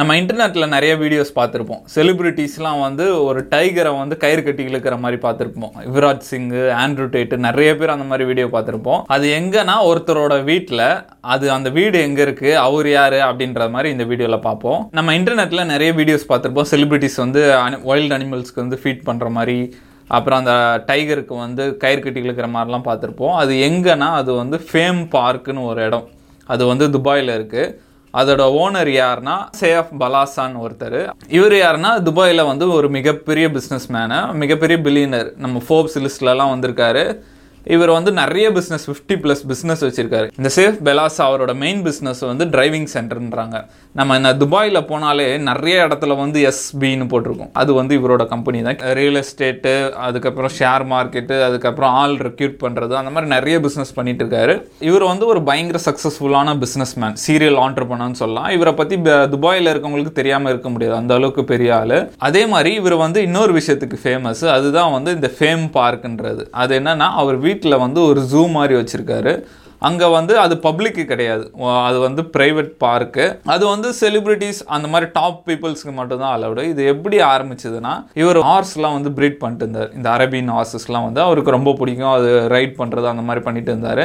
நம்ம இன்டர்நெட்டில் நிறைய வீடியோஸ் பார்த்துருப்போம். செலிபிரிட்டிஸ்லாம் வந்து ஒரு டைகரை வந்து கயிறு கட்டி இழுக்கிற மாதிரி பார்த்துருப்போம். யுவராஜ் சிங்கு ஆண்ட்ரூ டேட்டு நிறைய பேர் அந்த மாதிரி வீடியோ பார்த்துருப்போம். அது எங்கன்னா ஒருத்தரோட வீட்டில் அது அந்த வீடு எங்கே இருக்குது அவர் யார் அப்படின்ற மாதிரி இந்த வீடியோவில் பார்ப்போம். நம்ம இன்டர்நெட்டில் நிறைய வீடியோஸ் பார்த்துருப்போம். செலிபிரிட்டிஸ் வந்து வைல்ட் அனிமல்ஸ்க்கு வந்து ஃபீட் பண்ணுற மாதிரி அப்புறம் அந்த டைகருக்கு வந்து கயிறு கட்டி இழுக்கிற மாதிரிலாம் பார்த்துருப்போம். அது எங்கன்னா அது வந்து ஃபேம் பார்க்குன்னு ஒரு இடம். அது வந்து துபாயில் இருக்குது அதோட ஓனர் யாருன்னா சேஃப் பலாசான்னு ஒருத்தர். இவர் யாருன்னா துபாயில் வந்து ஒரு மிகப்பெரிய பிஸ்னஸ் மேனு மிகப்பெரிய பில்லியனர் நம்ம ஃபோர்ப்ஸ் லிஸ்ட்லலாம் வந்திருக்காரு. இவர் வந்து நிறைய பிஸ்னஸ் ஃபிஃப்டி ப்ளஸ் பிஸ்னஸ் வச்சுருக்காரு. இந்த சேஃப் பெலாஸ் அவரோட மெயின் பிஸ்னஸ் வந்து டிரைவிங் சென்டர்ன்றாங்க நம்ம இந்த துபாயில் போனாலே நிறைய இடத்துல வந்து எஸ்பின்னு போட்டிருக்கோம். அது வந்து இவரோட கம்பெனி தான். ரியல் எஸ்டேட்டு அதுக்கப்புறம் ஷேர் மார்க்கெட்டு அதுக்கப்புறம் ஆள் ரெக்யூட் பண்ணுறது அந்த மாதிரி நிறைய பிஸ்னஸ் பண்ணிட்டு இருக்காரு. இவர் வந்து ஒரு பயங்கர சக்ஸஸ்ஃபுல்லான பிஸ்னஸ் மேன் சீரியல் ஆண்டர்பனான்னு சொல்லலாம். இவரை பற்றி துபாயில் இருக்கவங்களுக்கு தெரியாமல் இருக்க முடியாது. அந்த அளவுக்கு பெரிய ஆள். அதே மாதிரி இவர் வந்து இன்னொரு விஷயத்துக்கு ஃபேமஸ் அதுதான் வந்து இந்த ஃபேம் பார்க்குன்றது அது என்னன்னா அவர் வீட்டில் வந்து ஒரு ஜூ மாதிரி வச்சிருக்காரு. அங்கே வந்து அது பப்ளிக்கு கிடையாது. அது வந்து ப்ரைவேட் பார்க்கு அது வந்து செலிப்ரிட்டிஸ் அந்த மாதிரி டாப் பீப்புள்ஸ்க்கு மட்டும்தான் அலவுடு இது எப்படி ஆரம்பிச்சதுன்னா இவர் ஹார்ஸ்லாம் வந்து ப்ரீட் பண்ணிட்டு இருந்தார். இந்த அரபின் ஹார்சஸ்லாம் வந்து அவருக்கு ரொம்ப பிடிக்கும். அது ரைட் பண்ணுறது அந்த மாதிரி பண்ணிட்டு இருந்தார்.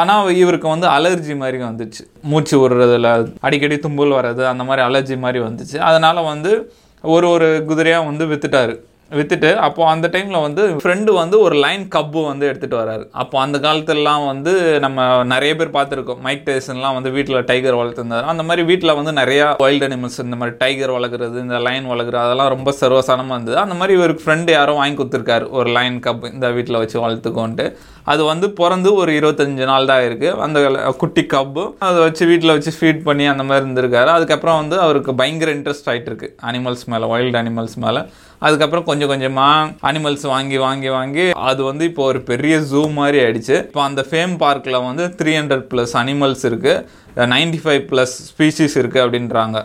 ஆனால் இவருக்கு வந்து அலர்ஜி மாதிரி வந்துச்சு. மூச்சு விடுறதுல அடிக்கடி தும்பல் வர்றது அந்த மாதிரி அலர்ஜி மாதிரி வந்துச்சு. அதனால் வந்து ஒரு ஒரு குதிரையாக வந்து விற்றுட்டார் வித்துட்டு அப்போது அந்த டைமில் வந்து ஃப்ரெண்டு வந்து ஒரு லைன் கப்பு வந்து எடுத்துகிட்டு வராரு. அப்போ அந்த காலத்துலலாம் வந்து நம்ம நிறைய பேர் பார்த்துருக்கோம். மைக் டேசன்லாம் வந்து வீட்டில் டைகர் வளர்த்துருந்தாரு. அந்த மாதிரி வீட்டில் வந்து நிறையா வைல்ட் அனிமல்ஸ் இந்த மாதிரி டைகர் வளர்க்குறது இந்த லைன் வளர்க்குறது அதெல்லாம் ரொம்ப சர்வசானமாக இருந்தது. அந்த மாதிரி இவருக்கு ஃப்ரெண்டு யாரோ வாங்கி கொடுத்துருக்காரு. ஒரு லைன் கப் இந்த வீட்டில் வச்சு வளர்த்துக்கோன்ட்டு. அது வந்து பிறந்து ஒரு இருபத்தஞ்சு நாள் தான் இருக்குது அந்த குட்டி கப்பு அதை வச்சு வீட்டில் வச்சு ஃபீட் பண்ணி அந்த மாதிரி இருந்திருக்காரு. அதுக்கப்புறம் வந்து அவருக்கு பயங்கர இன்ட்ரெஸ்ட் ஆகிட்டு இருக்கு. அனிமல்ஸ் மேலே வைல்டு அனிமல்ஸ் மேலே. அதுக்கப்புறம் கொஞ்சம் கொஞ்சம் கொஞ்சமாக அனிமல்ஸ் வாங்கி வாங்கி வாங்கி அது வந்து இப்போ ஒரு பெரிய ஜூ மாதிரி ஆயிடுச்சு. இப்போ அந்த ஃபேம் பார்க்கில் வந்து த்ரீ ஹண்ட்ரட் ப்ளஸ் அனிமல்ஸ் இருக்குது நைன்டி ஃபைவ் ப்ளஸ் ஸ்பீஷீஸ் இருக்குது அப்படின்றாங்க.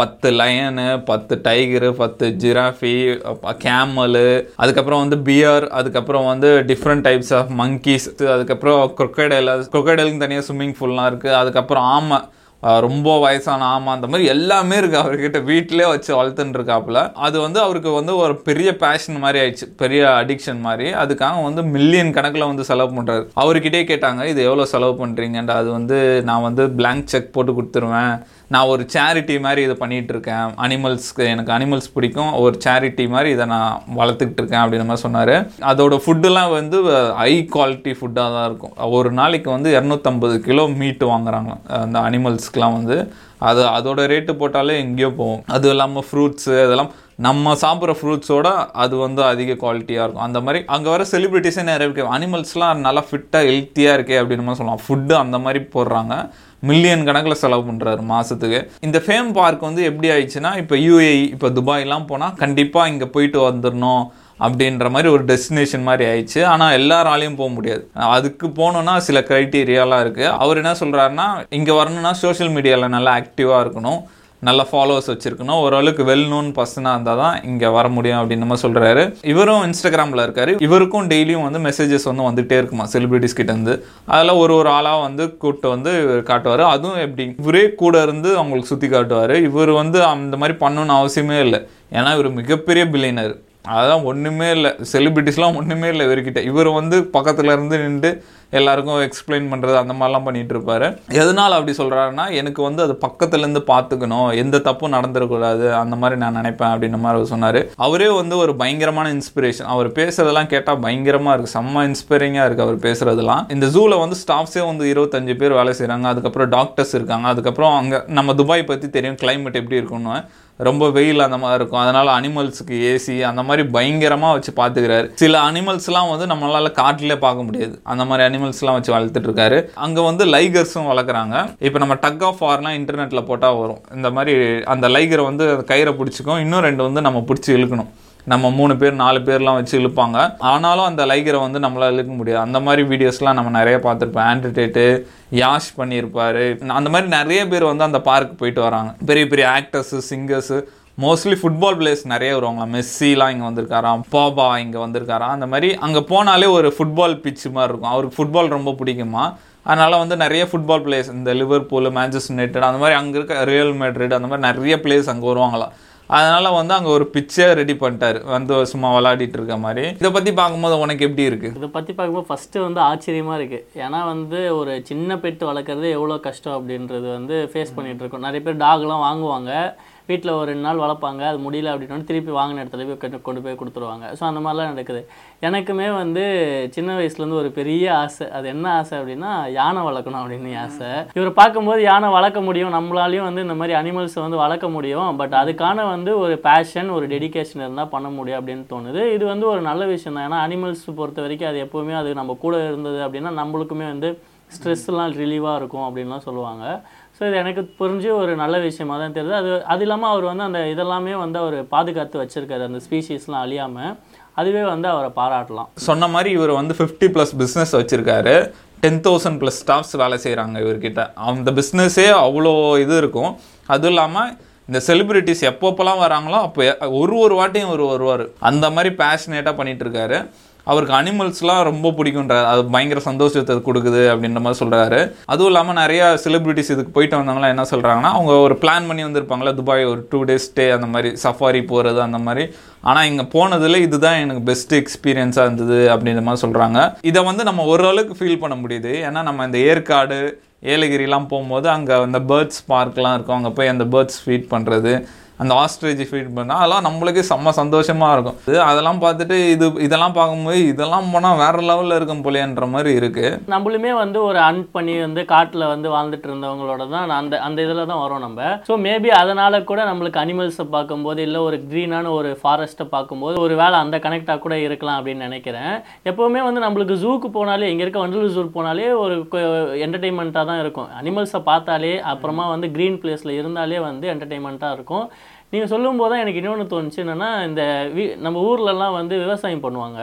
பத்து லயனு பத்து டைகரு பத்து ஜிராஃபி கேமலு அதுக்கப்புறம் வந்து பியர் அதுக்கப்புறம் வந்து டிஃப்ரெண்ட் டைப்ஸ் ஆஃப் மங்கீஸ் அதுக்கப்புறம் கொக்கடைல் கொக்கடைலுக்கு தனியாக ஸ்விம்மிங் ஃபூல்லாம் இருக்குது அதுக்கப்புறம் ஆமை ரொம்ப வயசான ஆமா அந்த மாதிரி எல்லாமே இருக்கு. அவர்கிட்ட வீட்டிலே வச்சு வளர்த்துன்னு இருக்காப்புல அது வந்து அவருக்கு வந்து ஒரு பெரிய பேஷன் மாதிரி ஆயிடுச்சு. பெரிய அடிக்ஷன் மாதிரி. அதுக்காக வந்து மில்லியன் கணக்கில் வந்து செலவு பண்ணுறாரு அவர்கிட்டே கேட்டாங்க இது எவ்வளோ செலவு பண்ணுறீங்கன்ற அது வந்து நான் வந்து பிளாங்க் செக் போட்டு கொடுத்துருவேன். நான் ஒரு சேரிட்டி மாதிரி இதை பண்ணிகிட்டு இருக்கேன் அனிமல்ஸ்க்கு எனக்கு அனிமல்ஸ் பிடிக்கும். ஒரு சேரிட்டி மாதிரி இதை நான் வளர்த்துக்கிட்டு இருக்கேன் அப்படின்ற மாதிரி சொன்னார். அதோட ஃபுட்டுலாம் வந்து ஹை குவாலிட்டி ஃபுட்டாக தான் இருக்கும். ஒரு நாளைக்கு வந்து இரநூத்தம்பது கிலோ மீட் வாங்குறாங்க அந்த அனிமல்ஸ்க்கெலாம் வந்து. அது அதோட ரேட்டு போட்டாலே எங்கேயோ போகும். அது இல்லாமல் ஃப்ரூட்ஸு அதெல்லாம் நம்ம சாப்பிட்ற ஃப்ரூட்ஸோட அது வந்து அதிக குவாலிட்டியாக இருக்கும். அந்த மாதிரி அங்கே வர செலிப்ரிட்டிஸே நிறைய இருக்குது அனிமல்ஸ்லாம் நல்லா ஃபிட்டாக ஹெல்த்தியாக இருக்கே அப்படின்னு மாதிரி சொல்லலாம் ஃபுட்டு அந்த மாதிரி போடுறாங்க. மில்லியன் கணக்கில் செலவு பண்ணுறாரு மாதத்துக்கு இந்த ஃபேம் பார்க் வந்து எப்படி ஆயிடுச்சுன்னா இப்போ யூஏஇ இப்போ துபாய்லாம் போனால் கண்டிப்பாக இங்கே போயிட்டு வந்துடணும். அப்படின்ற மாதிரி ஒரு டெஸ்டினேஷன் மாதிரி ஆயிடுச்சு. ஆனால் எல்லாராலையும் போக முடியாது. அதுக்கு போகணுன்னா சில க்ரைட்டீரியாலாம் இருக்குது அவர் என்ன சொல்கிறாருன்னா இங்கே வரணும்னா சோஷியல் மீடியாவில் நல்லா ஆக்டிவாக இருக்கணும். நல்ல ஃபாலோவர்ஸ் வச்சுருக்கணும். ஓரளவுக்கு வெல் நோன் பர்சனாக இருந்தால் தான் இங்கே வர முடியும் அப்படின்னு மாதிரி சொல்கிறாரு இவரும் இன்ஸ்டாகிராமில் இருக்கார். இவருக்கும் டெய்லியும் வந்து மெசேஜஸ் வந்து வந்துகிட்டே இருக்குமா செலிபிரிட்டிஸ் கிட்டேருந்து அதில் ஒரு ஒரு ஆளாக வந்து கூப்பிட்டு வந்து காட்டுவார். அதுவும் எப்படி இவரே கூட இருந்து அவங்களுக்கு சுற்றி காட்டுவார். இவர் வந்து அந்த மாதிரி பண்ணணும்னு அவசியமே இல்லை. ஏன்னா இவர் மிகப்பெரிய பில்லியனர் அதெல்லாம் ஒன்றுமே இல்லை. செலிபிரிட்டிஸ்லாம் ஒன்றுமே இல்லை இவர்கிட்ட. இவர் வந்து பக்கத்தில் இருந்து நின்று எல்லாருக்கும் எக்ஸ்பிளைன் பண்ணுறது அந்த மாதிரிலாம் பண்ணிட்டு இருப்பாரு எதனால் அப்படி சொல்கிறாருன்னா எனக்கு வந்து அது பக்கத்துலேருந்து பார்த்துக்கணும். எந்த தப்பும் நடந்துடக்கூடாது அந்த மாதிரி நான் நினைப்பேன் அப்படின்ற மாதிரி அவர் சொன்னார். அவரே வந்து ஒரு பயங்கரமான இன்ஸ்பிரேஷன் அவர் பேசுறதெல்லாம் கேட்டால் பயங்கரமாக இருக்குது செம்ம இன்ஸ்பைரிங்காக இருக்குது அவர் பேசுறதெல்லாம். இந்த ஜூவில் வந்து ஸ்டாஃப்ஸே வந்து இருபத்தஞ்சு பேர் வேலை செய்கிறாங்க அதுக்கப்புறம் டாக்டர்ஸ் இருக்காங்க. அதுக்கப்புறம் அங்கே நம்ம துபாய் பற்றி தெரியும். கிளைமேட் எப்படி இருக்கும்னு. ரொம்ப வெயில் அந்த மாதிரி இருக்கும். அதனால் அனிமல்ஸுக்கு ஏசி அந்த மாதிரி பயங்கரமாக வச்சு பார்த்துக்கிறாரு. சில அனிமல்ஸ்லாம் வந்து நம்மளால் காட்டிலே பார்க்க முடியாது. அந்த மாதிரி அனிமல்ஸ்லாம் வச்சு வளர்த்துட்டு இருக்காரு அங்கே வந்து லைகர்ஸும் வளர்க்குறாங்க. இப்போ நம்ம டக் ஆஃப் வார்லாம் இன்டர்நெட்டில் போட்டால் வரும். இந்த மாதிரி அந்த லைகரை வந்து கயிறை பிடிச்சிக்கும் இன்னும் ரெண்டு வந்து நம்ம பிடிச்சி இழுக்கணும். நம்ம மூணு பேர் நாலு பேர்லாம் வச்சு இழுப்பாங்க. ஆனாலும் அந்த லைகரை வந்து நம்மளால் இழுக்க முடியாது. அந்த மாதிரி வீடியோஸ்லாம் நம்ம நிறைய பார்த்துருப்போம். ஆன்டிடேட்டு யாஷ் பண்ணியிருப்பார். அந்த மாதிரி நிறைய பேர் வந்து அந்த பார்க் போயிட்டு வராங்க. பெரிய பெரிய actors singers mostly football players நிறைய வருவாங்களா மெஸ்ஸிலாம் இங்கே வந்திருக்காராம். பாபா இங்கே வந்திருக்காராம். அந்த மாதிரி அங்கே போனாலே ஒரு ஃபுட்பால் பிச்சு மாதிரி இருக்கும். அவருக்கு ஃபுட்பால் ரொம்ப பிடிக்குமா? அதனால் வந்து நிறைய ஃபுட்பால் பிளேயர்ஸ் இந்த லிவர்பூல் மேன்செஸ்டர் யுனைடெட் அந்த மாதிரி அங்கே இருக்க ரியல் மேட்ரிட் அந்த மாதிரி நிறைய பிளேயர்ஸ் அங்கே வருவாங்களாம். அதனால் வந்து அங்கே ஒரு பிச்சை ரெடி பண்ணிட்டாரு. வந்து சும்மா விளையாடிட்டு இருக்க மாதிரி. இதை பற்றி பார்க்கும்போது உனக்கு எப்படி இருக்குது இதை பற்றி பார்க்கும்போது ஃபஸ்ட்டு வந்து ஆச்சரியமாக இருக்குது ஏன்னா வந்து ஒரு சின்ன பெட்டு வளர்க்குறது எவ்வளோ கஷ்டம் அப்படின்றது வந்து ஃபேஸ் பண்ணிகிட்டு இருக்கோம். நிறைய பேர் டாக்லாம் வாங்குவாங்க. வீட்டில் ஒரு ரெண்டு நாள் வளர்ப்பாங்க அது முடியல அப்படின்னு திருப்பி வாங்கின இடத்துல போய் கொண்டு- கொண்டு போய் கொடுத்துருவாங்க. ஸோ அந்த மாதிரிலாம் நடக்குது. எனக்குமே வந்து சின்ன வயசுலேருந்து ஒரு பெரிய ஆசை. அது என்ன ஆசை அப்படின்னா யானை வளர்க்கணும் அப்படின்னு ஆசை. இவர் பார்க்கும்போது யானை வளர்க்க முடியும். நம்மளாலையும் வந்து இந்த மாதிரி அனிமல்ஸை வந்து வளர்க்க முடியும். பட் அதுக்கான வந்து ஒரு பேஷன் ஒரு டெடிகேஷன் இருந்தால் பண்ண முடியும் அப்படின்னு தோணுது. இது வந்து ஒரு நல்ல விஷயம் தான். ஏன்னா அனிமல்ஸ் பொறுத்த வரைக்கும் அது எப்போவுமே அது நம்ம கூட இருந்தது அப்படின்னா நம்மளுக்குமே வந்து ஸ்ட்ரெஸ்லாம் ரிலீவாக இருக்கும் அப்படின்லாம் சொல்லுவாங்க. ஸோ இது எனக்கு புரிஞ்சு ஒரு நல்ல விஷயமா தான் தெரியுது. அது அது இல்லாமல் அவர் வந்து அந்த இதெல்லாமே வந்து அவர் பாதுகாத்து வச்சுருக்காரு. அந்த ஸ்பீஷீஸ்லாம் அழியாமல் அதுவே வந்து அவரை பாராட்டலாம். சொன்ன மாதிரி இவர் வந்து ஃபிஃப்டி ப்ளஸ் பிஸ்னஸ் வச்சுருக்காரு. டென் தௌசண்ட் ப்ளஸ் ஸ்டாஃப்ஸ் வேலை செய்கிறாங்க இவர்கிட்ட. அந்த பிஸ்னஸே அவ்வளோ இது இருக்கும். அதுவும் இல்லாமல் இந்த செலிபிரிட்டிஸ் எப்பப்போலாம் வராங்களோ அப்போ ஒரு ஒரு வாட்டியும் ஒரு வருவார். அந்த மாதிரி பேஷனேட்டாக பண்ணிகிட்ருக்காரு அவருக்கு அனிமல்ஸ்லாம் ரொம்ப பிடிக்குன்றாரு அது பயங்கர சந்தோஷத்தை கொடுக்குது அப்படின்ற மாதிரி சொல்கிறாரு அதுவும் இல்லாமல் நிறையா செலிபிரிட்டிஸ் இதுக்கு போயிட்டு வந்தவங்களாம் என்ன சொல்கிறாங்கன்னா அவங்க ஒரு பிளான் பண்ணி வந்திருப்பாங்களா துபாய் ஒரு டூ டேஸ் ஸ்டே அந்த மாதிரி சஃபாரி போகிறது அந்த மாதிரி. ஆனால் இங்கே போனதில் இதுதான் எனக்கு பெஸ்ட் எக்ஸ்பீரியன்ஸாக இருந்தது அப்படின்ற மாதிரி சொல்கிறாங்க இதை வந்து நம்ம ஓரளவுக்கு ஃபீல் பண்ண முடியுது. ஏன்னா நம்ம இந்த ஏற்காடு ஏலகிரிலாம் போகும்போது அங்கே அந்த பேர்ட்ஸ் பார்க்லாம் இருக்கும். அங்கே போய் அந்த பேர்ட்ஸ் ஃபீட் பண்ணுறது அந்த ஆஸ்ட்ரேஜ் ஃபீட் பண்ணால் அதெல்லாம் நம்மளுக்கு செம்ம சந்தோஷமாக இருக்கும். இது அதெல்லாம் பார்த்துட்டு இது இதெல்லாம் பார்க்கும்போது இதெல்லாம் போனால் வேற லெவலில் இருக்கும் போலேன்ற மாதிரி இருக்குது நம்மளுமே வந்து ஒரு அன் பண்ணி வந்து காட்டில் வந்து வாழ்ந்துட்டு இருந்தவங்களோட தான் அந்த அந்த இதில் தான் வரோம் நம்ம. ஸோ மேபி அதனால் கூட நம்மளுக்கு அனிமல்ஸை பார்க்கும்போது இல்லை ஒரு க்ரீனான ஒரு ஃபாரஸ்ட்டை பார்க்கும்போது ஒரு வேளை அந்த கனெக்டாக கூட இருக்கலாம் அப்படின்னு நினைக்கிறேன். எப்போவுமே வந்து நம்மளுக்கு ஜூக்கு போனாலே இங்கே இருக்க வண்டலூர் ஜூ போனாலே ஒரு என்டர்டெயின்மெண்ட்டாக தான் இருக்கும். அனிமல்ஸை பார்த்தாலே அப்புறமா வந்து க்ரீன் பிளேஸில் இருந்தாலே வந்து என்டர்டெயின்மெண்ட்டாக இருக்கும். நீங்கள் சொல்லும்போது தான் எனக்கு இன்னொன்று தோணுச்சு என்னென்னா இந்த வீ நம்ம ஊர்லலாம் வந்து விவசாயம் பண்ணுவாங்க.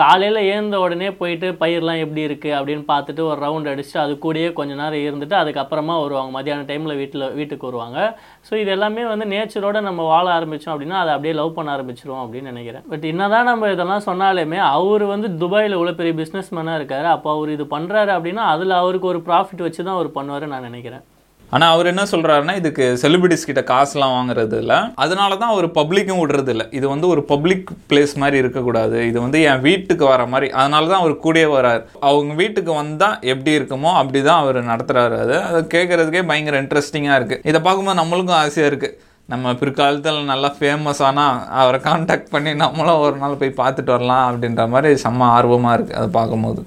காலையில் ஏந்த உடனே போயிட்டு பயிர்லாம் எப்படி இருக்குது அப்படின்னு பார்த்துட்டு ஒரு ரவுண்ட் அடிச்சுட்டு அது கூடயே கொஞ்ச நேரம் இருந்துட்டு அதுக்கப்புறமா வருவாங்க. மதியான டைமில் வீட்டில் வீட்டுக்கு வருவாங்க. ஸோ இது எல்லாமே வந்து நேச்சரோட நம்ம வாழ ஆரம்பித்தோம் அப்படின்னா அதை அப்படியே லவ் பண்ண ஆரம்பிச்சிருவோம் அப்படின்னு நினைக்கிறேன். பட் என்னதான் நம்ம இதெல்லாம் சொன்னாலுமே அவர் வந்து துபாயில் இவ்வளோ பெரிய பிஸ்னஸ் மேனாக இருக்கார். அப்போ அவர் இது பண்ணுறாரு அப்படின்னா அதில் அவருக்கு ஒரு ப்ராஃபிட் வச்சு தான் அவர் பண்ணுவார் நான் நினைக்கிறேன். ஆனால் அவர் என்ன சொல்கிறாருன்னா இதுக்கு செலிபிரிட்டிஸ் கிட்ட காசுலாம் வாங்குறது இல்லை. அதனால தான் அவர் பப்ளிக்கும் விடுறது இல்லை இது வந்து ஒரு பப்ளிக் பிளேஸ் மாதிரி இருக்கக்கூடாது. இது வந்து என் வீட்டுக்கு வர மாதிரி. அதனால தான் அவர் கூடயே வராரு. அவங்க வீட்டுக்கு வந்தால் எப்படி இருக்குமோ அப்படி தான் அவர் நடத்துகிறாரு அது. அதை கேட்கறதுக்கே பயங்கர இன்ட்ரெஸ்டிங்காக இருக்குது இதை பார்க்கும்போது நம்மளுக்கும் ஆசையாக இருக்குது நம்ம பிற்காலத்தில் நல்லா ஃபேமஸ் ஆனால் அவரை காண்டாக்ட் பண்ணி நம்மளும் ஒரு நாள் போய் பார்த்துட்டு வரலாம் அப்படின்ற மாதிரி செம்ம ஆர்வமாக இருக்குது அதை பார்க்கும்போது.